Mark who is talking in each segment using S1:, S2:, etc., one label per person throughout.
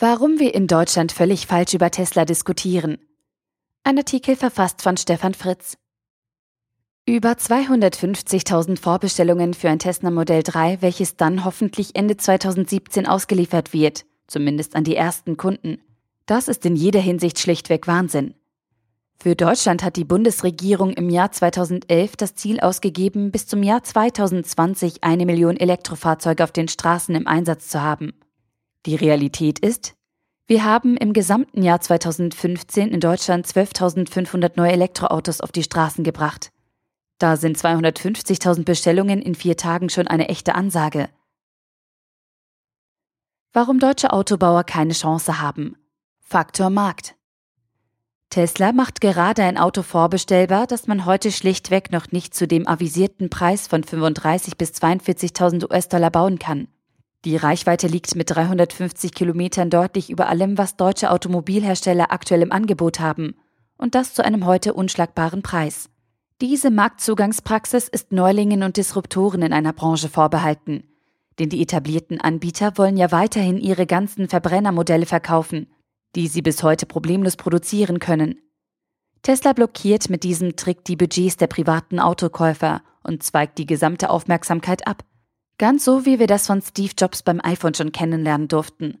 S1: Warum wir in Deutschland völlig falsch über Tesla diskutieren. Ein Artikel verfasst von Stefan Fritz. Über 250.000 Vorbestellungen für ein Tesla Modell 3, welches dann hoffentlich Ende 2017 ausgeliefert wird, zumindest an die ersten Kunden. Das ist in jeder Hinsicht schlichtweg Wahnsinn. Für Deutschland hat die Bundesregierung im Jahr 2011 das Ziel ausgegeben, bis zum Jahr 2020 eine Million Elektrofahrzeuge auf den Straßen im Einsatz zu haben. Die Realität ist, wir haben im gesamten Jahr 2015 in Deutschland 12.500 neue Elektroautos auf die Straßen gebracht. Da sind 250.000 Bestellungen in vier Tagen schon eine echte Ansage. Warum deutsche Autobauer keine Chance haben. Faktor Markt. Tesla macht gerade ein Auto vorbestellbar, das man heute schlichtweg noch nicht zu dem avisierten Preis von 35 bis 42.000 US-Dollar bauen kann. Die Reichweite liegt mit 350 Kilometern deutlich über allem, was deutsche Automobilhersteller aktuell im Angebot haben. Und das zu einem heute unschlagbaren Preis. Diese Marktzugangspraxis ist Neulingen und Disruptoren in einer Branche vorbehalten. Denn die etablierten Anbieter wollen ja weiterhin ihre ganzen Verbrennermodelle verkaufen, die sie bis heute problemlos produzieren können. Tesla blockiert mit diesem Trick die Budgets der privaten Autokäufer und zweigt die gesamte Aufmerksamkeit ab. Ganz so, wie wir das von Steve Jobs beim iPhone schon kennenlernen durften.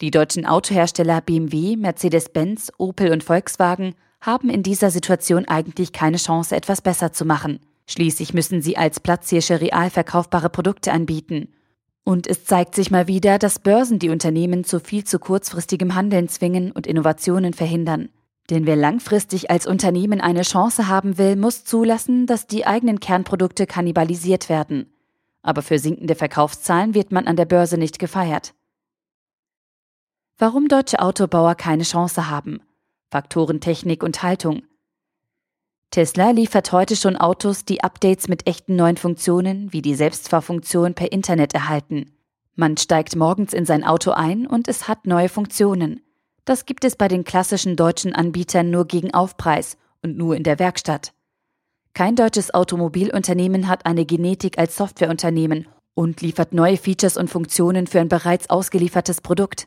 S1: Die deutschen Autohersteller BMW, Mercedes-Benz, Opel und Volkswagen haben in dieser Situation eigentlich keine Chance, etwas besser zu machen. Schließlich müssen sie als Platzhirsche real verkaufbare Produkte anbieten. Und es zeigt sich mal wieder, dass Börsen die Unternehmen zu viel zu kurzfristigem Handeln zwingen und Innovationen verhindern. Denn wer langfristig als Unternehmen eine Chance haben will, muss zulassen, dass die eigenen Kernprodukte kannibalisiert werden aber für sinkende Verkaufszahlen wird man an der Börse nicht gefeiert. Warum deutsche Autobauer keine Chance haben. Faktoren Technik und Haltung. Tesla liefert heute schon Autos, die Updates mit echten neuen Funktionen wie die Selbstfahrfunktion per Internet erhalten. Man steigt morgens in sein Auto ein und es hat neue Funktionen. Das gibt es bei den klassischen deutschen Anbietern nur gegen Aufpreis und nur in der Werkstatt. Kein deutsches Automobilunternehmen hat eine Genetik als Softwareunternehmen und liefert neue Features und Funktionen für ein bereits ausgeliefertes Produkt.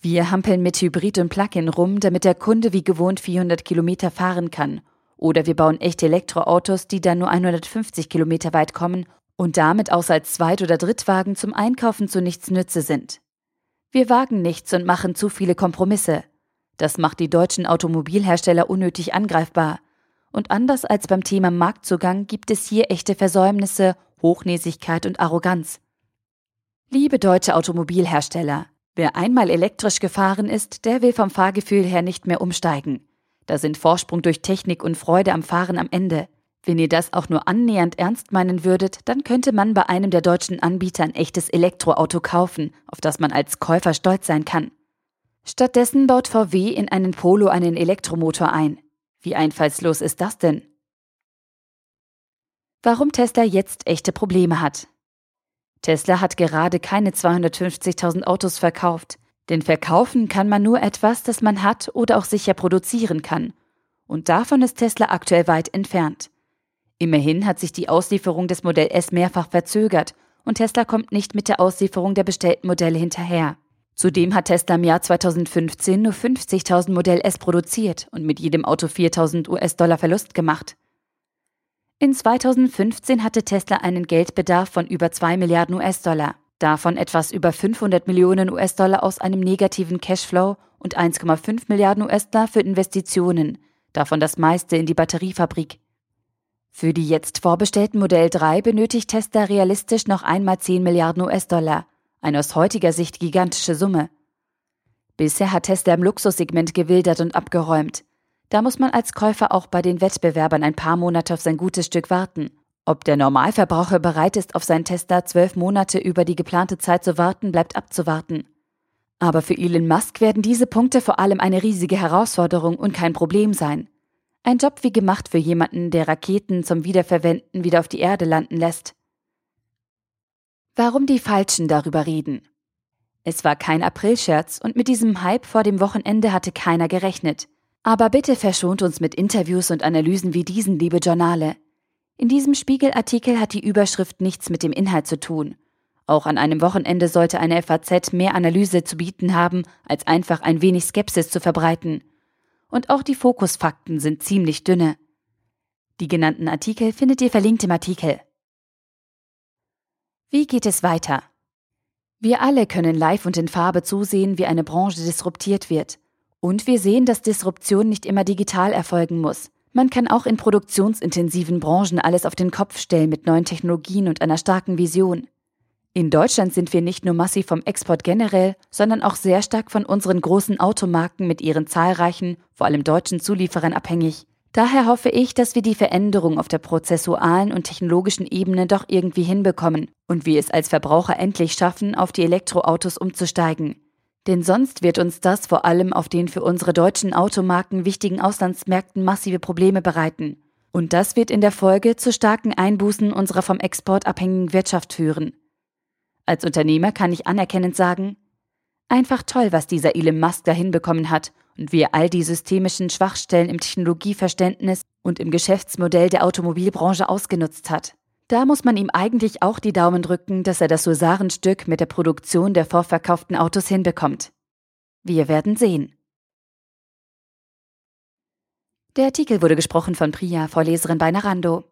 S1: Wir hampeln mit Hybrid und Plug-in rum, damit der Kunde wie gewohnt 400 Kilometer fahren kann. Oder wir bauen echte Elektroautos, die dann nur 150 Kilometer weit kommen und damit außer als Zweit- oder Drittwagen zum Einkaufen zu nichts Nütze sind. Wir wagen nichts und machen zu viele Kompromisse. Das macht die deutschen Automobilhersteller unnötig angreifbar. Und anders als beim Thema Marktzugang gibt es hier echte Versäumnisse, Hochnäsigkeit und Arroganz. Liebe deutsche Automobilhersteller, wer einmal elektrisch gefahren ist, der will vom Fahrgefühl her nicht mehr umsteigen. Da sind Vorsprung durch Technik und Freude am Fahren am Ende. Wenn ihr das auch nur annähernd ernst meinen würdet, dann könnte man bei einem der deutschen Anbieter ein echtes Elektroauto kaufen, auf das man als Käufer stolz sein kann. Stattdessen baut VW in einen Polo einen Elektromotor ein. Wie einfallslos ist das denn? Warum Tesla jetzt echte Probleme hat. Tesla hat gerade keine 250.000 Autos verkauft, denn verkaufen kann man nur etwas, das man hat oder auch sicher produzieren kann. Und davon ist Tesla aktuell weit entfernt. Immerhin hat sich die Auslieferung des Modell S mehrfach verzögert und Tesla kommt nicht mit der Auslieferung der bestellten Modelle hinterher. Zudem hat Tesla im Jahr 2015 nur 50.000 Modell S produziert und mit jedem Auto 4.000 US-Dollar Verlust gemacht. In 2015 hatte Tesla einen Geldbedarf von über 2 Milliarden US-Dollar, davon etwas über 500 Millionen US-Dollar aus einem negativen Cashflow und 1,5 Milliarden US-Dollar für Investitionen, davon das meiste in die Batteriefabrik. Für die jetzt vorbestellten Modell 3 benötigt Tesla realistisch noch einmal 10 Milliarden US-Dollar eine aus heutiger Sicht gigantische Summe. Bisher hat Tesla im Luxussegment gewildert und abgeräumt. Da muss man als Käufer auch bei den Wettbewerbern ein paar Monate auf sein gutes Stück warten. Ob der Normalverbraucher bereit ist, auf seinen Tesla zwölf Monate über die geplante Zeit zu warten, bleibt abzuwarten. Aber für Elon Musk werden diese Punkte vor allem eine riesige Herausforderung und kein Problem sein. Ein Job wie gemacht für jemanden, der Raketen zum Wiederverwenden wieder auf die Erde landen lässt. Warum die Falschen darüber reden. Es war kein Aprilscherz und mit diesem Hype vor dem Wochenende hatte keiner gerechnet. Aber bitte verschont uns mit Interviews und Analysen wie diesen, liebe Journale. In diesem Spiegelartikel hat die Überschrift nichts mit dem Inhalt zu tun. Auch an einem Wochenende sollte eine FAZ mehr Analyse zu bieten haben, als einfach ein wenig Skepsis zu verbreiten. Und auch die Fokusfakten sind ziemlich dünne. Die genannten Artikel findet ihr verlinkt im Artikel. Wie geht es weiter? Wir alle können live und in Farbe zusehen, wie eine Branche disruptiert wird. Und wir sehen, dass Disruption nicht immer digital erfolgen muss. Man kann auch in produktionsintensiven Branchen alles auf den Kopf stellen mit neuen Technologien und einer starken Vision. In Deutschland sind wir nicht nur massiv vom Export generell, sondern auch sehr stark von unseren großen Automarken mit ihren zahlreichen, vor allem deutschen Zulieferern abhängig. Daher hoffe ich, dass wir die Veränderung auf der prozessualen und technologischen Ebene doch irgendwie hinbekommen und wir es als Verbraucher endlich schaffen, auf die Elektroautos umzusteigen. Denn sonst wird uns das vor allem auf den für unsere deutschen Automarken wichtigen Auslandsmärkten massive Probleme bereiten. Und das wird in der Folge zu starken Einbußen unserer vom Export abhängigen Wirtschaft führen. Als Unternehmer kann ich anerkennend sagen, einfach toll, was dieser Elon Musk da hinbekommen hat und wie er all die systemischen Schwachstellen im Technologieverständnis und im Geschäftsmodell der Automobilbranche ausgenutzt hat. Da muss man ihm eigentlich auch die Daumen drücken, dass er das Husarenstück mit der Produktion der vorverkauften Autos hinbekommt. Wir werden sehen. Der Artikel wurde gesprochen von Priya, Vorleserin bei Narando.